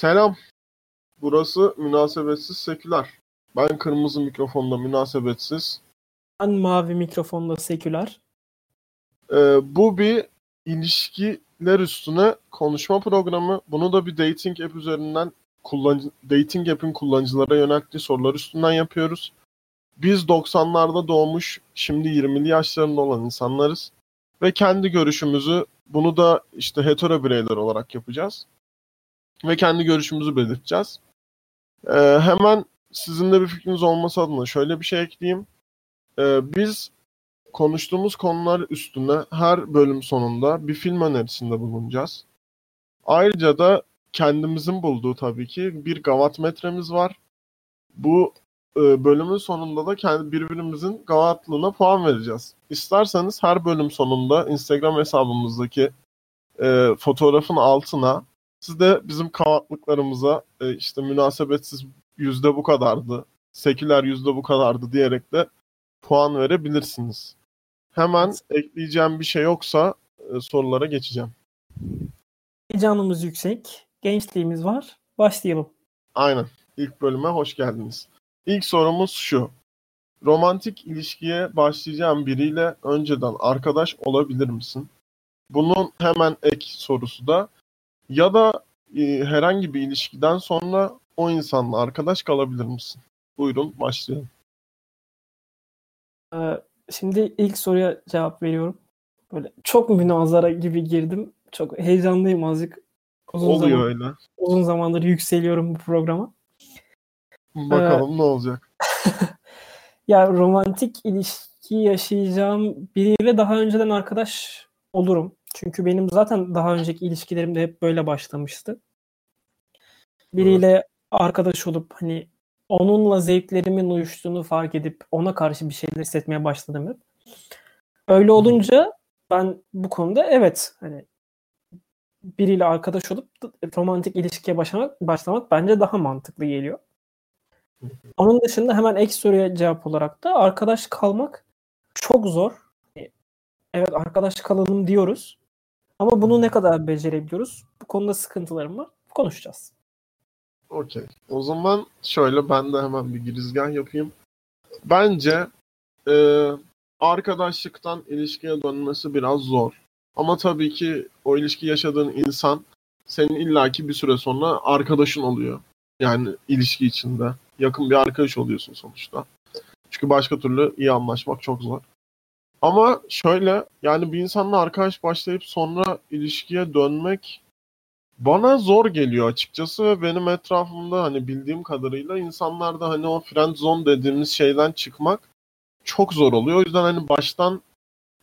Selam. Burası münasebetsiz seküler. Ben kırmızı mikrofonda münasebetsiz. Ben mavi mikrofonda seküler. Ee, bu bir ilişkiler üstüne konuşma programı. Bunu da bir dating app üzerinden kullanıcı, dating app'in kullanıcılara yönelttiği sorular üstünden yapıyoruz. Biz 90'larda doğmuş, şimdi 20'li yaşlarında olan insanlarız. Ve kendi görüşümüzü, bunu da işte hetero bireyler olarak yapacağız. Ve kendi görüşümüzü belirteceğiz. Ee, hemen sizin de bir fikriniz olması adına şöyle bir şey ekleyeyim. Ee, biz konuştuğumuz konular üstüne her bölüm sonunda bir film önerisinde bulunacağız. Ayrıca da kendimizin bulduğu tabii ki bir gavat metremiz var. Bu e, bölümün sonunda da kendi birbirimizin gavatlığına puan vereceğiz. İsterseniz her bölüm sonunda Instagram hesabımızdaki e, fotoğrafın altına siz de bizim gavatlıklarımıza e, işte münasebetsiz yüzde bu kadardı, seküler yüzde bu kadardı diyerek de puan verebilirsiniz. Hemen ekleyeceğim bir şey yoksa e, sorulara geçeceğim. Heyecanımız yüksek. Gençliğimiz var. Başlayalım. Aynen. İlk bölüme hoş geldiniz. İlk sorumuz şu. Romantik ilişkiye başlayacağım biriyle önceden arkadaş olabilir misin? Bunun hemen ek sorusu da ya da e, herhangi bir ilişkiden sonra o insanla arkadaş kalabilir misin? Buyurun başlayalım. Ee, şimdi ilk soruya cevap veriyorum. Böyle çok münazara gibi girdim. Çok heyecanlıyım azıcık. Uzun Oluyor zaman, öyle. Uzun zamandır yükseliyorum bu programa. Bakalım ee, ne olacak. ya romantik ilişki yaşayacağım biriyle daha önceden arkadaş olurum. Çünkü benim zaten daha önceki ilişkilerim de hep böyle başlamıştı. Biriyle arkadaş olup hani onunla zevklerimin uyuştuğunu fark edip ona karşı bir şeyler hissetmeye başladım hep. Öyle olunca ben bu konuda evet hani biriyle arkadaş olup romantik ilişkiye başlamak, başlamak bence daha mantıklı geliyor. Onun dışında hemen ek soruya cevap olarak da arkadaş kalmak çok zor. Evet arkadaş kalalım diyoruz. Ama bunu ne kadar becerebiliyoruz? Bu konuda sıkıntılarım var. Konuşacağız. Okey. O zaman şöyle ben de hemen bir girizgah yapayım. Bence e, arkadaşlıktan ilişkiye dönmesi biraz zor. Ama tabii ki o ilişki yaşadığın insan senin illaki bir süre sonra arkadaşın oluyor. Yani ilişki içinde. Yakın bir arkadaş oluyorsun sonuçta. Çünkü başka türlü iyi anlaşmak çok zor. Ama şöyle yani bir insanla arkadaş başlayıp sonra ilişkiye dönmek bana zor geliyor açıkçası ve benim etrafımda hani bildiğim kadarıyla insanlarda hani o friend zone dediğimiz şeyden çıkmak çok zor oluyor. O yüzden hani baştan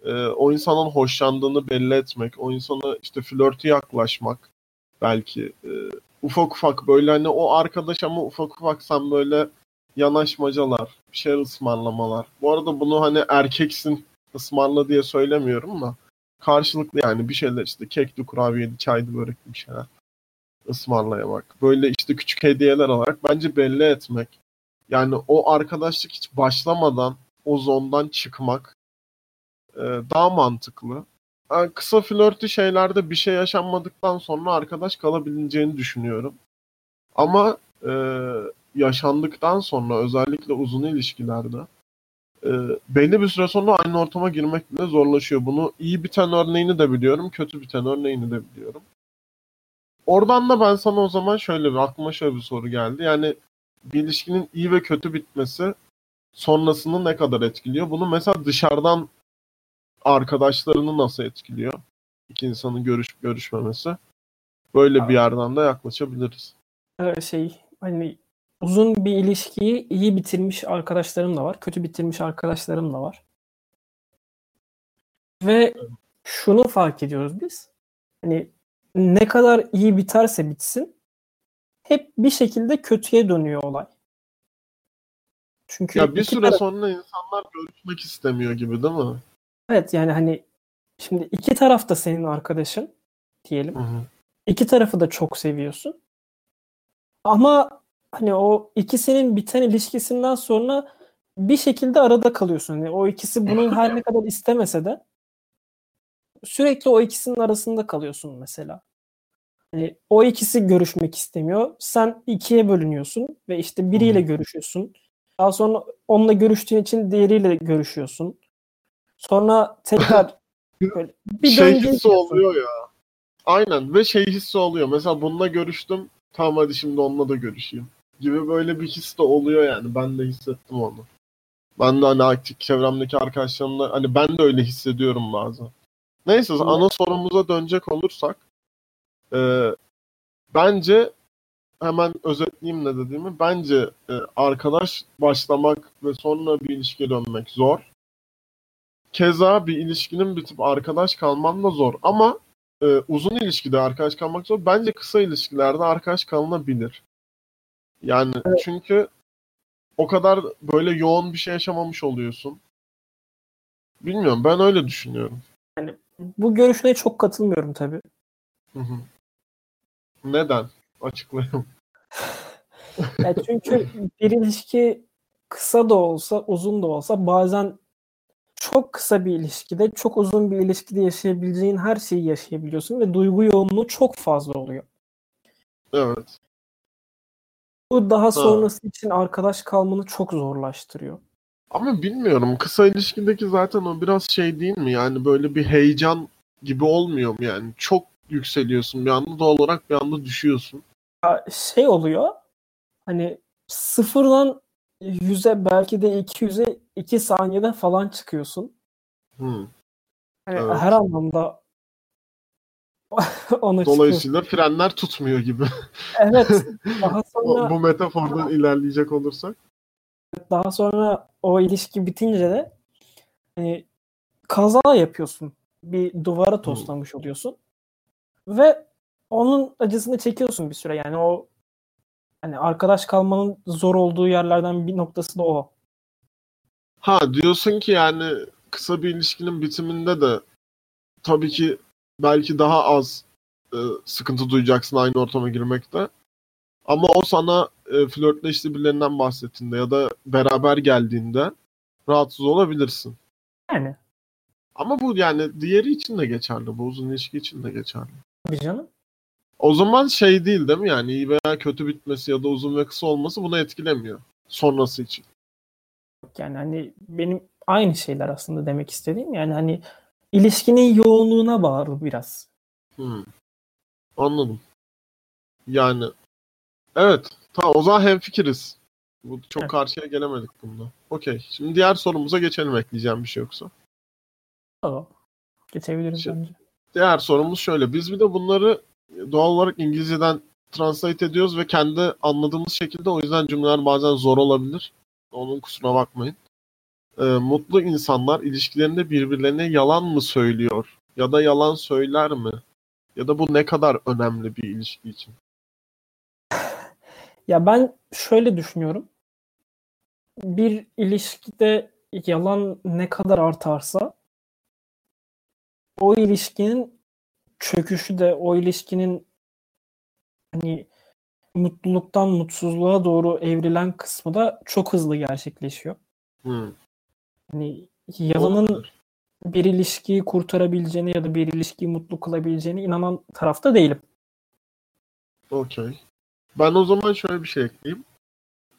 e, o insanın hoşlandığını belli etmek, o insana işte flörtü yaklaşmak belki e, ufak ufak böyle hani o arkadaş ama ufak ufak sen böyle yanaşmacalar, bir şey ısmarlamalar. Bu arada bunu hani erkeksin ısmarla diye söylemiyorum da karşılıklı yani bir şeyler işte kekli, kurabiyeli, çaydı, börekli bir şeyler ısmarlayamak. Böyle işte küçük hediyeler alarak bence belli etmek. Yani o arkadaşlık hiç başlamadan o zondan çıkmak e, daha mantıklı. Yani kısa flörtü şeylerde bir şey yaşanmadıktan sonra arkadaş kalabileceğini düşünüyorum. Ama e, yaşandıktan sonra özellikle uzun ilişkilerde e, belli bir süre sonra aynı ortama girmek bile zorlaşıyor. Bunu iyi biten örneğini de biliyorum, kötü biten örneğini de biliyorum. Oradan da ben sana o zaman şöyle bir aklıma şöyle bir soru geldi. Yani bir ilişkinin iyi ve kötü bitmesi sonrasını ne kadar etkiliyor? Bunu mesela dışarıdan arkadaşlarını nasıl etkiliyor? İki insanın görüşüp görüşmemesi. Böyle bir yerden de yaklaşabiliriz. Şey hani uzun bir ilişkiyi iyi bitirmiş arkadaşlarım da var. Kötü bitirmiş arkadaşlarım da var. Ve şunu fark ediyoruz biz. Hani ne kadar iyi biterse bitsin hep bir şekilde kötüye dönüyor olay. Çünkü ya bir süre taraf... sonra insanlar görüşmek istemiyor gibi değil mi? Evet yani hani şimdi iki taraf da senin arkadaşın diyelim. Hı hı. İki tarafı da çok seviyorsun. Ama hani o ikisinin biten ilişkisinden sonra bir şekilde arada kalıyorsun. Yani o ikisi bunun her ne kadar istemese de sürekli o ikisinin arasında kalıyorsun mesela. Hani o ikisi görüşmek istemiyor. Sen ikiye bölünüyorsun ve işte biriyle görüşüyorsun. Daha sonra onunla görüştüğün için diğeriyle görüşüyorsun. Sonra tekrar böyle bir şey hissi oluyor ya. Aynen ve şey hissi oluyor. Mesela bununla görüştüm. Tamam hadi şimdi onunla da görüşeyim. Gibi böyle bir his de oluyor yani. Ben de hissettim onu. Ben de hani aktif çevremdeki arkadaşlarımla hani ben de öyle hissediyorum bazen. Neyse Evet. ana sorumuza dönecek olursak e, bence hemen özetleyeyim ne dediğimi. Bence e, arkadaş başlamak ve sonra bir ilişkiye dönmek zor. Keza bir ilişkinin bitip arkadaş kalman da zor. Ama e, uzun ilişkide arkadaş kalmak zor. Bence kısa ilişkilerde arkadaş kalınabilir. Yani çünkü o kadar böyle yoğun bir şey yaşamamış oluyorsun. Bilmiyorum ben öyle düşünüyorum. Bu görüşüne çok katılmıyorum tabii. Hı hı. Neden? Açıklayayım. Ya çünkü bir ilişki kısa da olsa, uzun da olsa bazen çok kısa bir ilişkide, çok uzun bir ilişkide yaşayabileceğin her şeyi yaşayabiliyorsun ve duygu yoğunluğu çok fazla oluyor. Evet. Bu daha sonrası için arkadaş kalmanı çok zorlaştırıyor. Ama bilmiyorum. Kısa ilişkideki zaten o biraz şey değil mi? Yani böyle bir heyecan gibi olmuyor mu yani? Çok yükseliyorsun bir anda doğal olarak bir anda düşüyorsun. Ya şey oluyor. Hani sıfırdan yüze belki de 200'e 2 saniyede falan çıkıyorsun. Hı. Hani Evet. her anlamda ona. Dolayısıyla frenler tutmuyor gibi. Evet. Daha sonra Bu metafordan ilerleyecek olursak. daha sonra o ilişki bitince de hani kaza yapıyorsun. Bir duvara toslamış oluyorsun. Ve onun acısını çekiyorsun bir süre. Yani o hani arkadaş kalmanın zor olduğu yerlerden bir noktası da o. Ha diyorsun ki yani kısa bir ilişkinin bitiminde de tabii ki belki daha az e, sıkıntı duyacaksın aynı ortama girmekte. Ama o sana e, flörtleştiği birilerinden bahsettiğinde ya da beraber geldiğinde rahatsız olabilirsin. Yani Ama bu yani diğeri için de geçerli. Bu uzun ilişki için de geçerli. bir canım. O zaman şey değil değil mi yani iyi veya kötü bitmesi ya da uzun ve kısa olması bunu etkilemiyor. Sonrası için. Yani hani benim aynı şeyler aslında demek istediğim. Yani hani ilişkinin yoğunluğuna bağlı biraz. Hmm. Anladım. Yani evet. Tamam o zaman hemfikiriz. Bu çok Evet. karşıya gelemedik bunda. Okey. Şimdi diğer sorumuza geçelim ekleyeceğim bir şey yoksa. O. Geçebiliriz Şey- bence. Diğer sorumuz şöyle. Biz bir de bunları doğal olarak İngilizceden translate ediyoruz ve kendi anladığımız şekilde o yüzden cümleler bazen zor olabilir. Onun kusuruna bakmayın. Ee, mutlu insanlar ilişkilerinde birbirlerine yalan mı söylüyor? Ya da yalan söyler mi? Ya da bu ne kadar önemli bir ilişki için? Ya ben şöyle düşünüyorum. Bir ilişkide yalan ne kadar artarsa o ilişkinin çöküşü de o ilişkinin hani mutluluktan mutsuzluğa doğru evrilen kısmı da çok hızlı gerçekleşiyor. Hmm. Hani Olabilir. bir ilişkiyi kurtarabileceğine ya da bir ilişkiyi mutlu kılabileceğine inanan tarafta değilim. Okey. Ben o zaman şöyle bir şey ekleyeyim.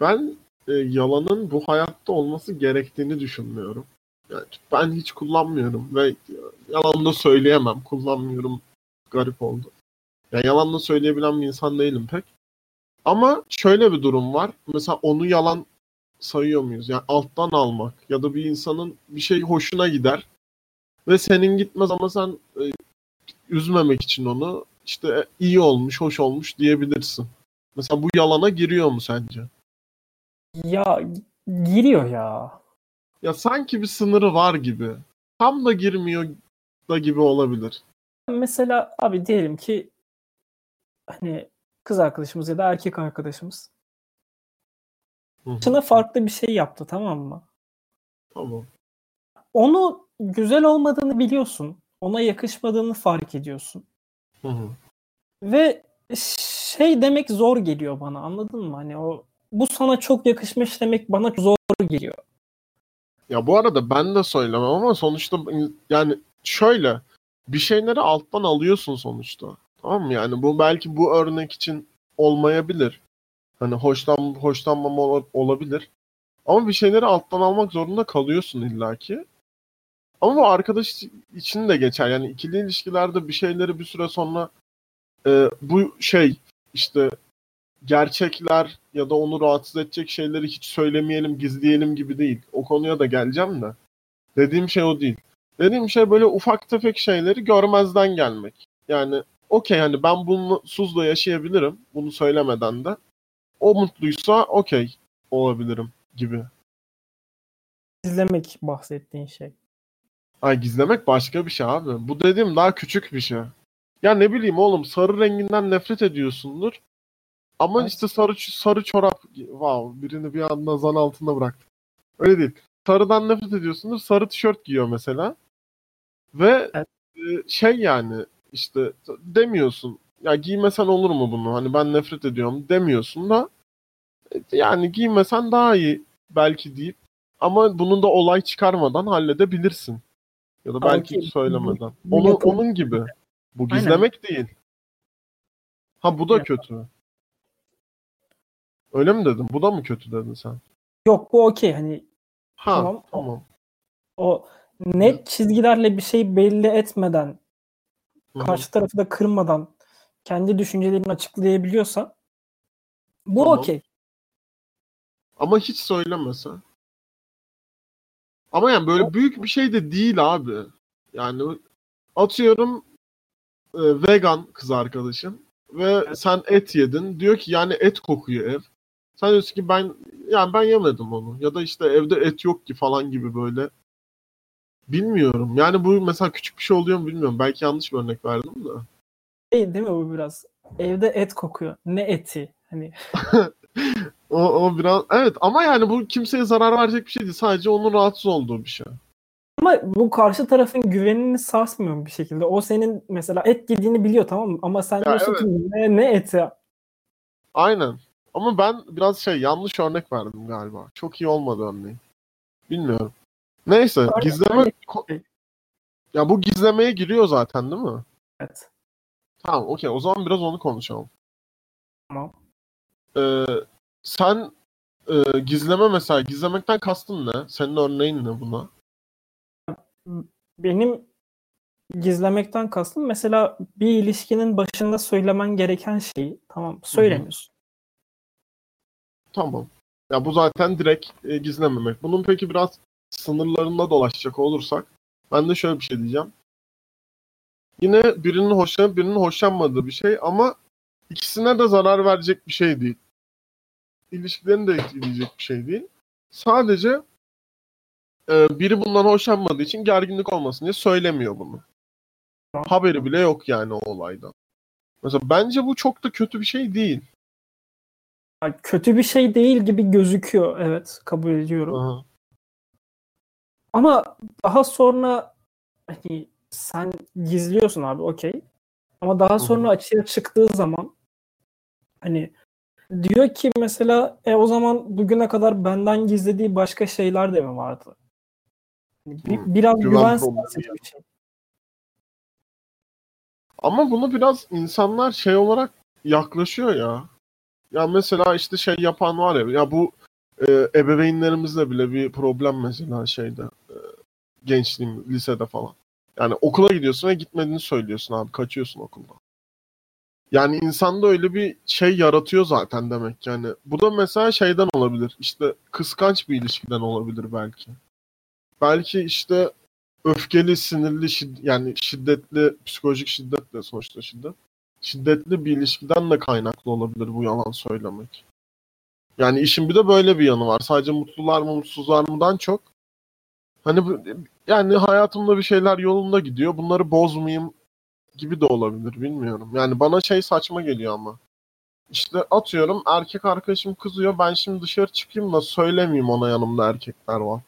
Ben e, yalanın bu hayatta olması gerektiğini düşünmüyorum. Yani ben hiç kullanmıyorum ve yalan da söyleyemem. Kullanmıyorum. Garip oldu. Yani yalan da söyleyebilen bir insan değilim pek. Ama şöyle bir durum var. Mesela onu yalan sayıyor muyuz? Yani alttan almak ya da bir insanın bir şey hoşuna gider ve senin gitmez ama sen e, üzmemek için onu işte e, iyi olmuş, hoş olmuş diyebilirsin. Mesela bu yalana giriyor mu sence? Ya giriyor ya. Ya sanki bir sınırı var gibi. Tam da girmiyor da gibi olabilir. Mesela abi diyelim ki hani kız arkadaşımız ya da erkek arkadaşımız sana farklı bir şey yaptı tamam mı? Tamam. Onu güzel olmadığını biliyorsun. Ona yakışmadığını fark ediyorsun. Hı hı. Ve şey demek zor geliyor bana anladın mı? Hani o bu sana çok yakışmış demek bana zor geliyor. Ya bu arada ben de söylemem ama sonuçta yani şöyle bir şeyleri alttan alıyorsun sonuçta. Tamam mı? Yani bu belki bu örnek için olmayabilir. Hani hoşlan hoşlanmama ola- olabilir. Ama bir şeyleri alttan almak zorunda kalıyorsun illaki. Ama bu arkadaş için de geçer. Yani ikili ilişkilerde bir şeyleri bir süre sonra e, bu şey işte gerçekler ya da onu rahatsız edecek şeyleri hiç söylemeyelim, gizleyelim gibi değil. O konuya da geleceğim de. Dediğim şey o değil. Dediğim şey böyle ufak tefek şeyleri görmezden gelmek. Yani okey hani ben bunu Suz'la yaşayabilirim. Bunu söylemeden de. O mutluysa okey olabilirim gibi. İzlemek bahsettiğin şey. Ay gizlemek başka bir şey abi. Bu dediğim daha küçük bir şey. Ya ne bileyim oğlum sarı renginden nefret ediyorsundur. Ama Evet. işte sarı sarı çorap wow birini bir anda zan altında bıraktık. Öyle değil. Sarıdan nefret ediyorsundur. Sarı tişört giyiyor mesela. Ve Evet. e, şey yani işte demiyorsun. Ya giymesen olur mu bunu? Hani ben nefret ediyorum demiyorsun da yani giymesen daha iyi belki deyip ama bunun da olay çıkarmadan halledebilirsin. Ya da belki hiç söylemeden. bu Onu, yapım- onun gibi. Bu Aynen. gizlemek değil. Ha bu da kötü. Öyle mi dedim? Bu da mı kötü dedin sen? Yok bu okey hani Ha Tamam. tamam. o net çizgilerle bir şey belli etmeden Hı hı. karşı tarafı da kırmadan kendi düşüncelerini açıklayabiliyorsa bu Tamam. okey. Ama hiç söylemese. Ama yani böyle büyük bir şey de değil abi. Yani atıyorum e, vegan kız arkadaşın ve sen et yedin. Diyor ki yani et kokuyor ev. Sen diyorsun ki ben yani ben yemedim onu. Ya da işte evde et yok ki falan gibi böyle. Bilmiyorum. Yani bu mesela küçük bir şey oluyor mu bilmiyorum. Belki yanlış bir örnek verdim de. Değil, değil mi bu biraz? Evde et kokuyor. Ne eti? Hani O, o biraz evet ama yani bu kimseye zarar verecek bir şey değil. Sadece onun rahatsız olduğu bir şey. ama bu karşı tarafın güvenini sarsmıyor bir şekilde? O senin mesela et yediğini biliyor tamam mı? Ama sen diyorsun ki ne, ne eti? Aynen. Ama ben biraz şey yanlış örnek verdim galiba. Çok iyi olmadı örneği. Bilmiyorum. Neyse Örnek- gizleme örnek- ya bu gizlemeye giriyor zaten değil mi? Evet. Tamam okey o zaman biraz onu konuşalım. Tamam. Ee, sen e, gizleme mesela gizlemekten kastın ne? Senin örneğin ne buna? Benim gizlemekten kastım mesela bir ilişkinin başında söylemen gereken şeyi tamam söylemiyorsun. Tamam. Ya bu zaten direkt e, gizlememek. Bunun peki biraz sınırlarında dolaşacak olursak ben de şöyle bir şey diyeceğim. Yine birinin hoşlanıp birinin hoşlanmadığı bir şey ama ikisine de zarar verecek bir şey değil. İlişkilerini de etkileyecek bir şey değil. Sadece e, biri bundan hoşlanmadığı için gerginlik olmasın diye söylemiyor bunu. Haberi bile yok yani o olaydan. Mesela bence bu çok da kötü bir şey değil. Kötü bir şey değil gibi gözüküyor. Evet kabul ediyorum. Aha. Ama daha sonra hani sen gizliyorsun abi okey. Ama daha sonra açığa çıktığı zaman hani diyor ki mesela e o zaman bugüne kadar benden gizlediği başka şeyler de mi vardı? Hani bi- Hmm, biraz güven güven sarsıcı bir şey. Ama bunu biraz insanlar şey olarak yaklaşıyor ya. Ya mesela işte şey yapan var ya, ya bu e, ebeveynlerimizle bile bir problem mesela şeyde. E, gençliğim, lisede falan. Yani okula gidiyorsun ve gitmediğini söylüyorsun abi, kaçıyorsun okuldan. Yani insanda öyle bir şey yaratıyor zaten demek yani. Bu da mesela şeyden olabilir. İşte kıskanç bir ilişkiden olabilir belki. Belki işte öfkeli, sinirli, şid- yani şiddetli, psikolojik şiddetle sonuçta şiddet. Şiddetli bir ilişkiden de kaynaklı olabilir bu yalan söylemek. Yani işin bir de böyle bir yanı var. Sadece mutlular mı mutsuzlar mıdan çok. Hani bu, yani hayatımda bir şeyler yolunda gidiyor. Bunları bozmayayım gibi de olabilir bilmiyorum. Yani bana şey saçma geliyor ama. İşte atıyorum erkek arkadaşım kızıyor. Ben şimdi dışarı çıkayım da söylemeyeyim ona yanımda erkekler var.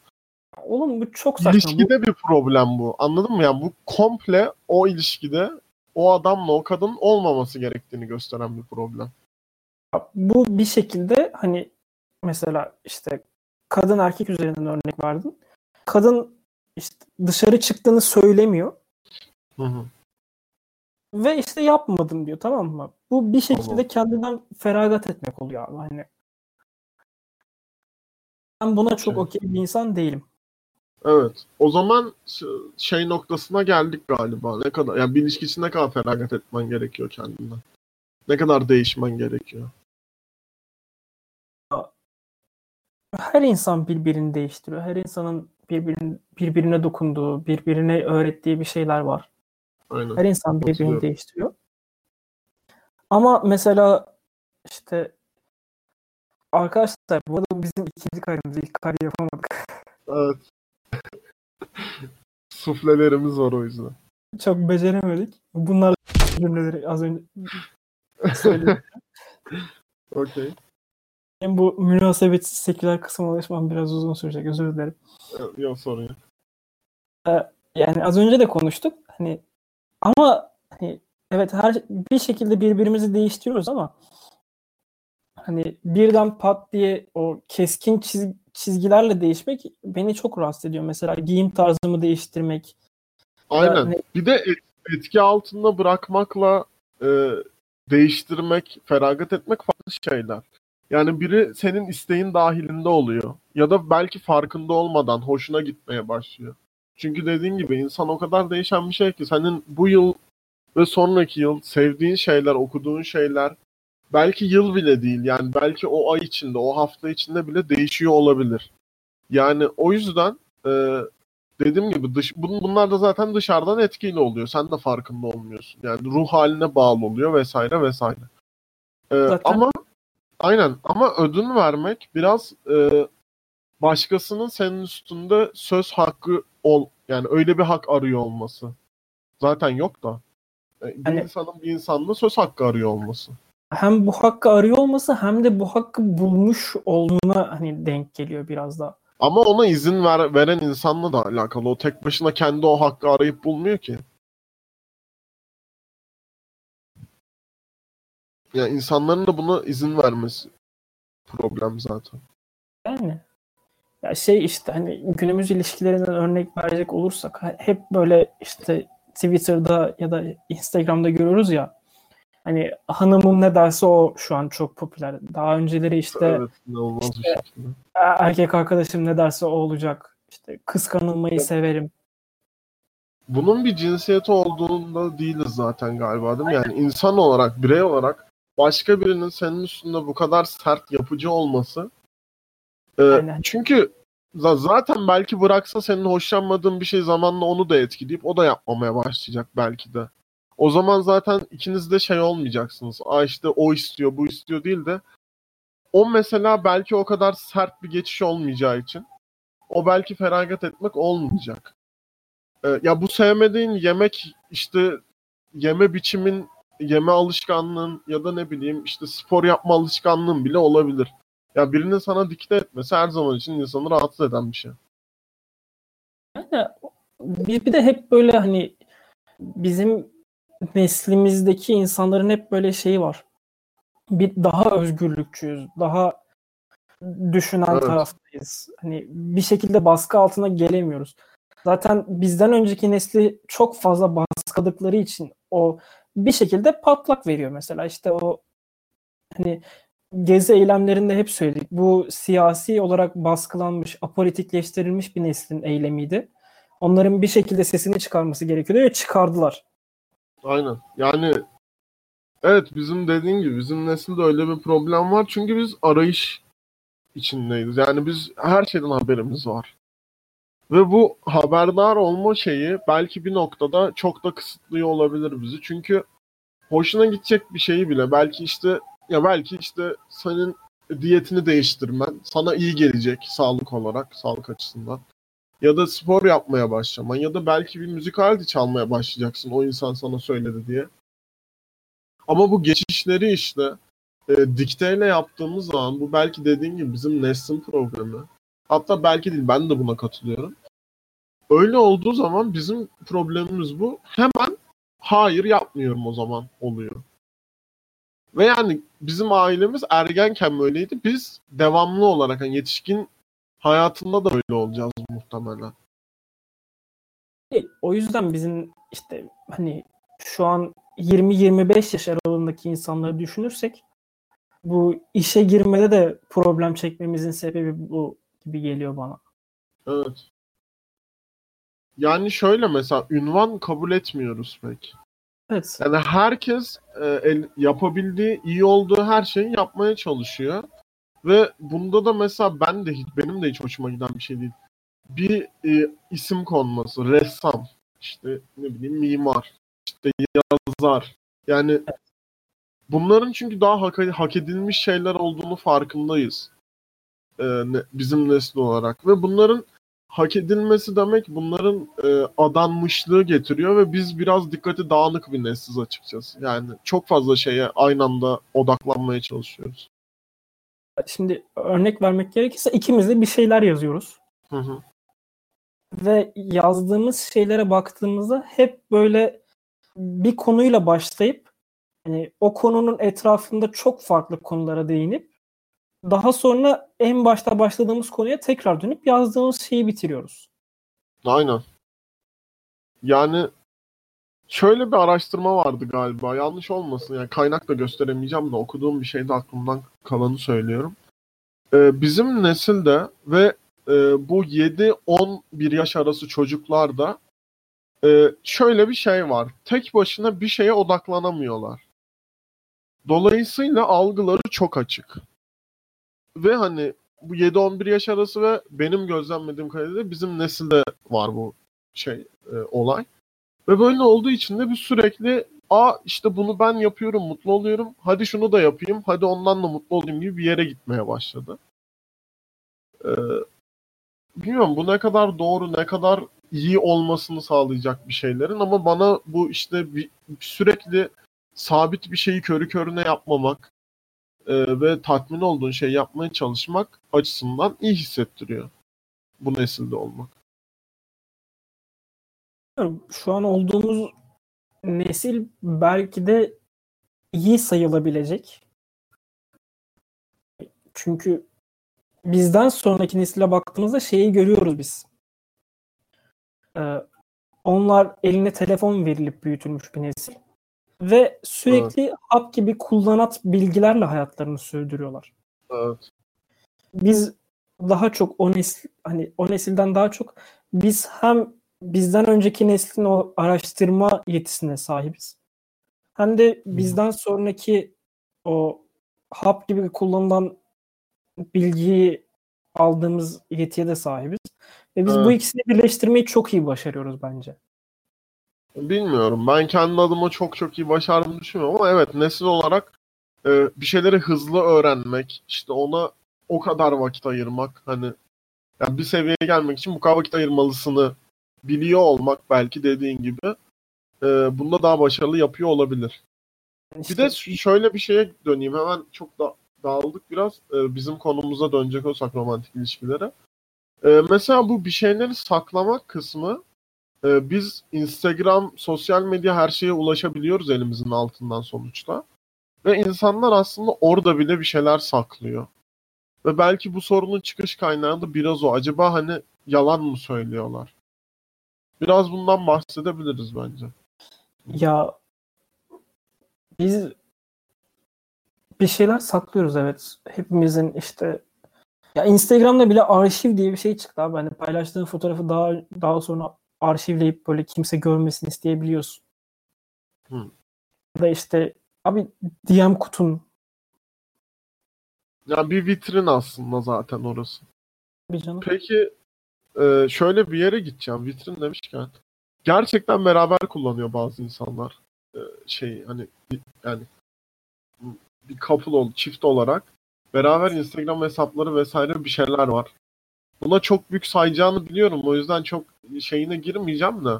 Oğlum bu çok saçma. Bu- İlişkide bir problem bu. Anladın mı? Yani bu komple o ilişkide o adamla o kadın olmaması gerektiğini gösteren bir problem. bu bir şekilde hani mesela işte kadın erkek üzerinden örnek verdin. Kadın işte dışarı çıktığını söylemiyor. Hı hı. ve işte yapmadım diyor tamam mı? Bu bir şekilde Tamam. kendinden feragat etmek oluyor abi. Hani ben buna çok Okey. okey bir insan değilim. Evet. O zaman şey noktasına geldik galiba. Ne kadar yani bir ilişki için ne kadar feragat etmen gerekiyor kendinden? Ne kadar değişmen gerekiyor? Her insan birbirini değiştiriyor. Her insanın birbirin, birbirine dokunduğu, birbirine öğrettiği bir şeyler var. Aynen. Her insan birbirini değiştiriyor. Ama mesela işte arkadaşlar bu arada bizim ikinci karemiz ilk kare yapamadık. Evet. Suflelerimiz var o yüzden. Çok beceremedik. Bunlar cümleleri az önce söyledim. Okey. Benim bu münasebetsiz seküler kısım alışmam biraz uzun sürecek. Özür dilerim. Yok sorun yok. Yani az önce de konuştuk. Hani ama hani evet her bir şekilde birbirimizi değiştiriyoruz ama hani birden pat diye o keskin çiz- çizgilerle değişmek beni çok rahatsız ediyor. Mesela giyim tarzımı değiştirmek. Aynen. Yani- Bir de et- etki altında bırakmakla e, değiştirmek, feragat etmek farklı şeyler. Yani biri senin isteğin dahilinde oluyor. Ya da belki farkında olmadan hoşuna gitmeye başlıyor. Çünkü dediğin gibi insan o kadar değişen bir şey ki senin bu yıl ve sonraki yıl sevdiğin şeyler, okuduğun şeyler belki yıl bile değil. Yani belki o ay içinde, o hafta içinde bile değişiyor olabilir. Yani o yüzden e, dediğim gibi dış, bun- bunlar da zaten dışarıdan etkili oluyor. Sen de farkında olmuyorsun. Yani ruh haline bağlı oluyor vesaire vesaire. Ee, Zaten- ama aynen ama ödün vermek biraz e, başkasının senin üstünde söz hakkı ol yani öyle bir hak arıyor olması. Zaten yok da. E, Bir Hani- insanın bir insanla söz hakkı arıyor olması. Hem bu hakkı arıyor olması hem de bu hakkı bulmuş olmana hani denk geliyor biraz da. Ama ona izin ver, veren insanla da alakalı. O tek başına kendi o hakkı arayıp bulmuyor ki. Ya insanların da buna izin vermesi problem zaten. Yani ya şey işte hani günümüz ilişkilerinden örnek verecek olursak hep böyle işte Twitter'da ya da Instagram'da görüyoruz ya hani hanımım ne derse o şu an çok popüler. Daha önceleri işte evet. "Er- erkek arkadaşım ne derse o olacak. İşte kıskanılmayı severim. Bunun bir cinsiyeti olduğunda değiliz zaten galiba değil mi? Yani insan olarak, birey olarak başka birinin senin üstünde bu kadar sert yapıcı olması e, Aynen. çünkü za- zaten belki bıraksa senin hoşlanmadığın bir şey zamanla onu da etkileyip o da yapmamaya başlayacak belki de. O zaman zaten ikiniz de şey olmayacaksınız. Aa işte o istiyor, bu istiyor değil de o mesela belki o kadar sert bir geçiş olmayacağı için o belki feragat etmek olmayacak. Ee, ya bu sevmediğin yemek işte yeme biçimin, yeme alışkanlığın ya da ne bileyim işte spor yapma alışkanlığın bile olabilir. Ya birinin sana dikte etmesi her zaman için insanı rahatsız eden bir şey. Yani bir, bir de hep böyle hani bizim neslimizdeki insanların hep böyle şeyi var. Bir daha özgürlükçüyüz. Daha düşünen Evet. taraftayız. Hani bir şekilde baskı altına gelemiyoruz. Zaten bizden önceki nesli çok fazla baskıladıkları için o bir şekilde patlak veriyor mesela. İşte o hani gezi eylemlerinde hep söyledik. Bu siyasi olarak baskılanmış, apolitikleştirilmiş bir neslin eylemiydi. Onların bir şekilde sesini çıkarması gerekiyordu ve çıkardılar. Aynen. Yani evet bizim dediğin gibi bizim nesilde öyle bir problem var. Çünkü biz arayış içindeyiz. Yani biz her şeyden haberimiz var. Ve bu haberdar olma şeyi belki bir noktada çok da kısıtlıyor olabilir bizi. Çünkü hoşuna gidecek bir şeyi bile belki işte ya belki işte senin diyetini değiştirmen sana iyi gelecek sağlık olarak, sağlık açısından. Ya da spor yapmaya başlaman ya da belki bir müzik aleti çalmaya başlayacaksın o insan sana söyledi diye. Ama bu geçişleri işte e, dikteyle yaptığımız zaman bu belki dediğin gibi bizim neslin problemi. Hatta belki değil ben de buna katılıyorum. Öyle olduğu zaman bizim problemimiz bu. Hemen hayır yapmıyorum o zaman oluyor. Ve yani bizim ailemiz ergenken böyleydi. Biz devamlı olarak hani yetişkin hayatında da öyle olacağız muhtemelen. O yüzden bizim işte hani şu an 20-25 yaş aralığındaki insanları düşünürsek bu işe girmede de problem çekmemizin sebebi bu gibi geliyor bana. Evet. Yani şöyle mesela ünvan kabul etmiyoruz pek. Evet. Yani herkes e, el, yapabildiği, iyi olduğu her şeyi yapmaya çalışıyor. Ve bunda da mesela ben de hiç, benim de hiç hoşuma giden bir şey değil. Bir e, isim konması, ressam, işte ne bileyim mimar, işte yazar. Yani bunların çünkü daha hak, hak edilmiş şeyler olduğunu farkındayız. E, ne, bizim nesil olarak. Ve bunların hak edilmesi demek bunların e, adanmışlığı getiriyor ve biz biraz dikkati dağınık bir nesiliz açıkçası. Yani çok fazla şeye aynı anda odaklanmaya çalışıyoruz. Şimdi örnek vermek gerekirse ikimiz de bir şeyler yazıyoruz. Hı hı. Ve yazdığımız şeylere baktığımızda hep böyle bir konuyla başlayıp hani o konunun etrafında çok farklı konulara değinip daha sonra en başta başladığımız konuya tekrar dönüp yazdığımız şeyi bitiriyoruz. Aynen. Yani şöyle bir araştırma vardı galiba. Yanlış olmasın. Yani kaynak da gösteremeyeceğim de okuduğum bir şeyde aklımdan kalanı söylüyorum. Ee, bizim nesilde ve e, bu 7-11 yaş arası çocuklarda e, şöyle bir şey var. Tek başına bir şeye odaklanamıyorlar. Dolayısıyla algıları çok açık. Ve hani bu 7-11 yaş arası ve benim gözlemlediğim kadarıyla bizim nesilde var bu şey e, olay. Ve böyle olduğu için de bir sürekli a işte bunu ben yapıyorum mutlu oluyorum. Hadi şunu da yapayım. Hadi ondan da mutlu olayım gibi bir yere gitmeye başladı. Ee, bilmiyorum bu ne kadar doğru ne kadar iyi olmasını sağlayacak bir şeylerin ama bana bu işte bir, sürekli sabit bir şeyi körü körüne yapmamak e, ve tatmin olduğun şeyi yapmaya çalışmak açısından iyi hissettiriyor bu nesilde olmak. Şu an olduğumuz nesil belki de iyi sayılabilecek. Çünkü bizden sonraki nesile baktığımızda şeyi görüyoruz biz. Ee, onlar eline telefon verilip büyütülmüş bir nesil. Ve sürekli evet. hap gibi kullanat bilgilerle hayatlarını sürdürüyorlar. Evet. Biz daha çok o nesil hani o nesilden daha çok biz hem bizden önceki neslin o araştırma yetisine sahibiz. Hem de bizden sonraki o hap gibi kullanılan bilgiyi aldığımız yetiye de sahibiz. Ve biz evet. bu ikisini birleştirmeyi çok iyi başarıyoruz bence. Bilmiyorum. Ben kendi adıma çok çok iyi başardığımı düşünmüyorum ama evet nesil olarak e, bir şeyleri hızlı öğrenmek, işte ona o kadar vakit ayırmak hani yani bir seviyeye gelmek için bu kadar vakit ayırmalısını biliyor olmak belki dediğin gibi e, bunda daha başarılı yapıyor olabilir. İşte, bir de şöyle bir şeye döneyim hemen çok da dağıldık biraz e, bizim konumuza dönecek olsak romantik ilişkilere. E, mesela bu bir şeyleri saklamak kısmı e, biz Instagram, sosyal medya her şeye ulaşabiliyoruz elimizin altından sonuçta. Ve insanlar aslında orada bile bir şeyler saklıyor. Ve belki bu sorunun çıkış kaynağı da biraz o. Acaba hani yalan mı söylüyorlar? Biraz bundan bahsedebiliriz bence. Ya biz bir şeyler saklıyoruz evet. Hepimizin işte ya Instagram'da bile arşiv diye bir şey çıktı abi. Hani paylaştığın fotoğrafı daha daha sonra arşivleyip böyle kimse görmesin isteyebiliyorsun. Hı. Ya da işte abi DM kutun. Ya bir vitrin aslında zaten orası. Bir canım. Peki e, şöyle bir yere gideceğim vitrin demişken. Gerçekten beraber kullanıyor bazı insanlar. E, şey hani yani bir couple ol, çift olarak beraber Instagram hesapları vesaire bir şeyler var. Buna çok büyük sayacağını biliyorum. O yüzden çok şeyine girmeyeceğim de.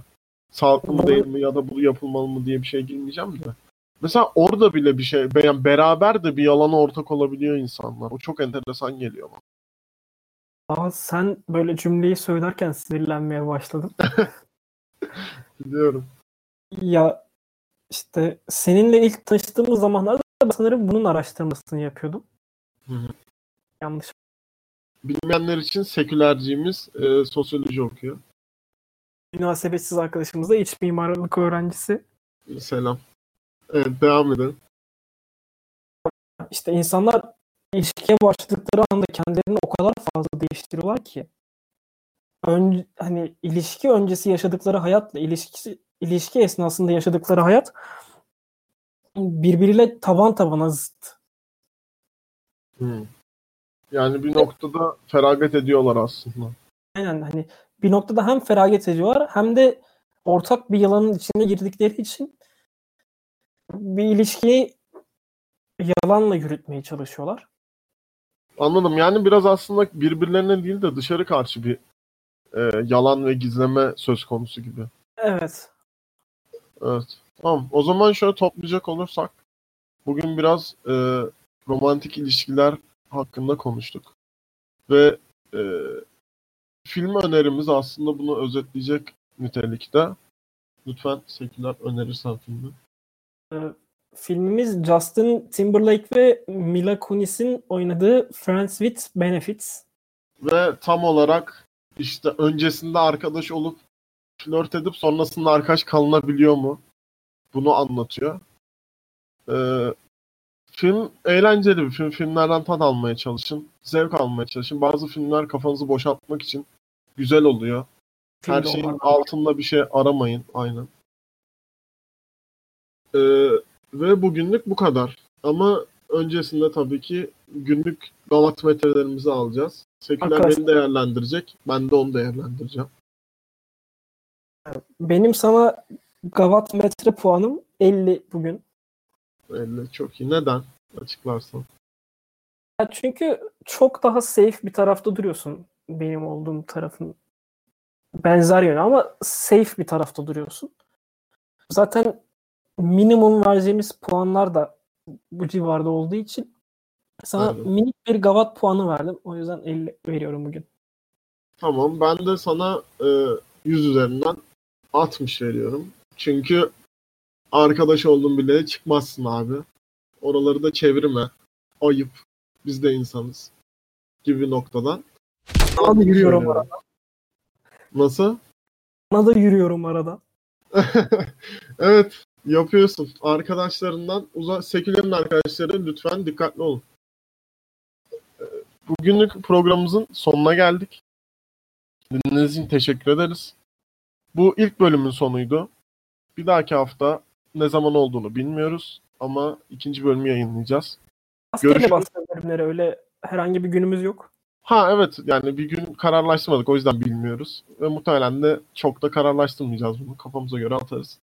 Sağlıklı mı değil mi ya da bu yapılmalı mı diye bir şey girmeyeceğim de. Mesela orada bile bir şey, yani beraber de bir yalana ortak olabiliyor insanlar. O çok enteresan geliyor bana. Aa, sen böyle cümleyi söylerken sinirlenmeye başladın. Biliyorum. Ya işte seninle ilk tanıştığımız zamanlarda sanırım bunun araştırmasını yapıyordum. Hı hı. Yanlış. Bilmeyenler için sekülerciğimiz e, sosyoloji okuyor. Münasebetsiz arkadaşımız da iç mimarlık öğrencisi. Selam. Evet devam edelim. İşte insanlar ilişkiye başladıkları anda kendilerini o kadar fazla değiştiriyorlar ki. Ön, hani ilişki öncesi yaşadıkları hayatla ilişkisi ilişki esnasında yaşadıkları hayat birbiriyle taban tabana zıt. Hmm. Yani bir noktada feragat ediyorlar aslında. Aynen hani bir noktada hem feragat ediyorlar hem de ortak bir yalanın içine girdikleri için bir ilişkiyi yalanla yürütmeye çalışıyorlar. Anladım. Yani biraz aslında birbirlerine değil de dışarı karşı bir e, yalan ve gizleme söz konusu gibi. Evet. Evet. Tamam. O zaman şöyle toplayacak olursak bugün biraz e, romantik ilişkiler hakkında konuştuk. Ve e, film önerimiz aslında bunu özetleyecek nitelikte. Lütfen seküler önerirsen filmi. Ee, filmimiz Justin Timberlake ve Mila Kunis'in oynadığı Friends with Benefits. Ve tam olarak işte öncesinde arkadaş olup flört edip sonrasında arkadaş kalınabiliyor mu? Bunu anlatıyor. Ee, film eğlenceli bir film. Filmlerden tad almaya çalışın. Zevk almaya çalışın. Bazı filmler kafanızı boşaltmak için güzel oluyor. Her Film şeyin olmak. altında bir şey aramayın. Aynen. Ee, ve bugünlük bu kadar. Ama öncesinde tabii ki günlük gavat metrelerimizi alacağız. Seküler Arkadaşlar- beni değerlendirecek. Ben de onu değerlendireceğim. Benim sana Gavat metre puanım 50 bugün. 50 çok iyi. Neden? Açıklarsan. Ya çünkü çok daha safe bir tarafta duruyorsun benim olduğum tarafın benzer yönü ama safe bir tarafta duruyorsun. Zaten minimum vereceğimiz puanlar da bu civarda olduğu için sana Aynen. minik bir gavat puanı verdim. O yüzden 50 veriyorum bugün. Tamam. Ben de sana e, 100 üzerinden 60 veriyorum. Çünkü arkadaş olduğun bile çıkmazsın abi. Oraları da çevirme. Ayıp. Biz de insanız. Gibi noktadan. Sana da yürüyorum arada. Nasıl? Sana da yürüyorum arada. evet. Yapıyorsun. Arkadaşlarından uzak sekülerin arkadaşları lütfen dikkatli olun. Bugünlük programımızın sonuna geldik. Dinlediğiniz için teşekkür ederiz. Bu ilk bölümün sonuydu. Bir dahaki hafta ne zaman olduğunu bilmiyoruz ama ikinci bölümü yayınlayacağız. Görüşürüz. bastığım bölümlere öyle herhangi bir günümüz yok. Ha evet yani bir gün kararlaştırmadık o yüzden bilmiyoruz. Ve muhtemelen de çok da kararlaştırmayacağız bunu. Kafamıza göre atarız.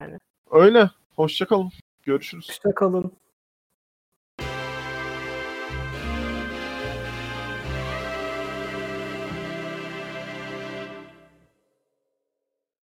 Yani. Öyle. Hoşçakalın. Görüşürüz. Hoşça kalın.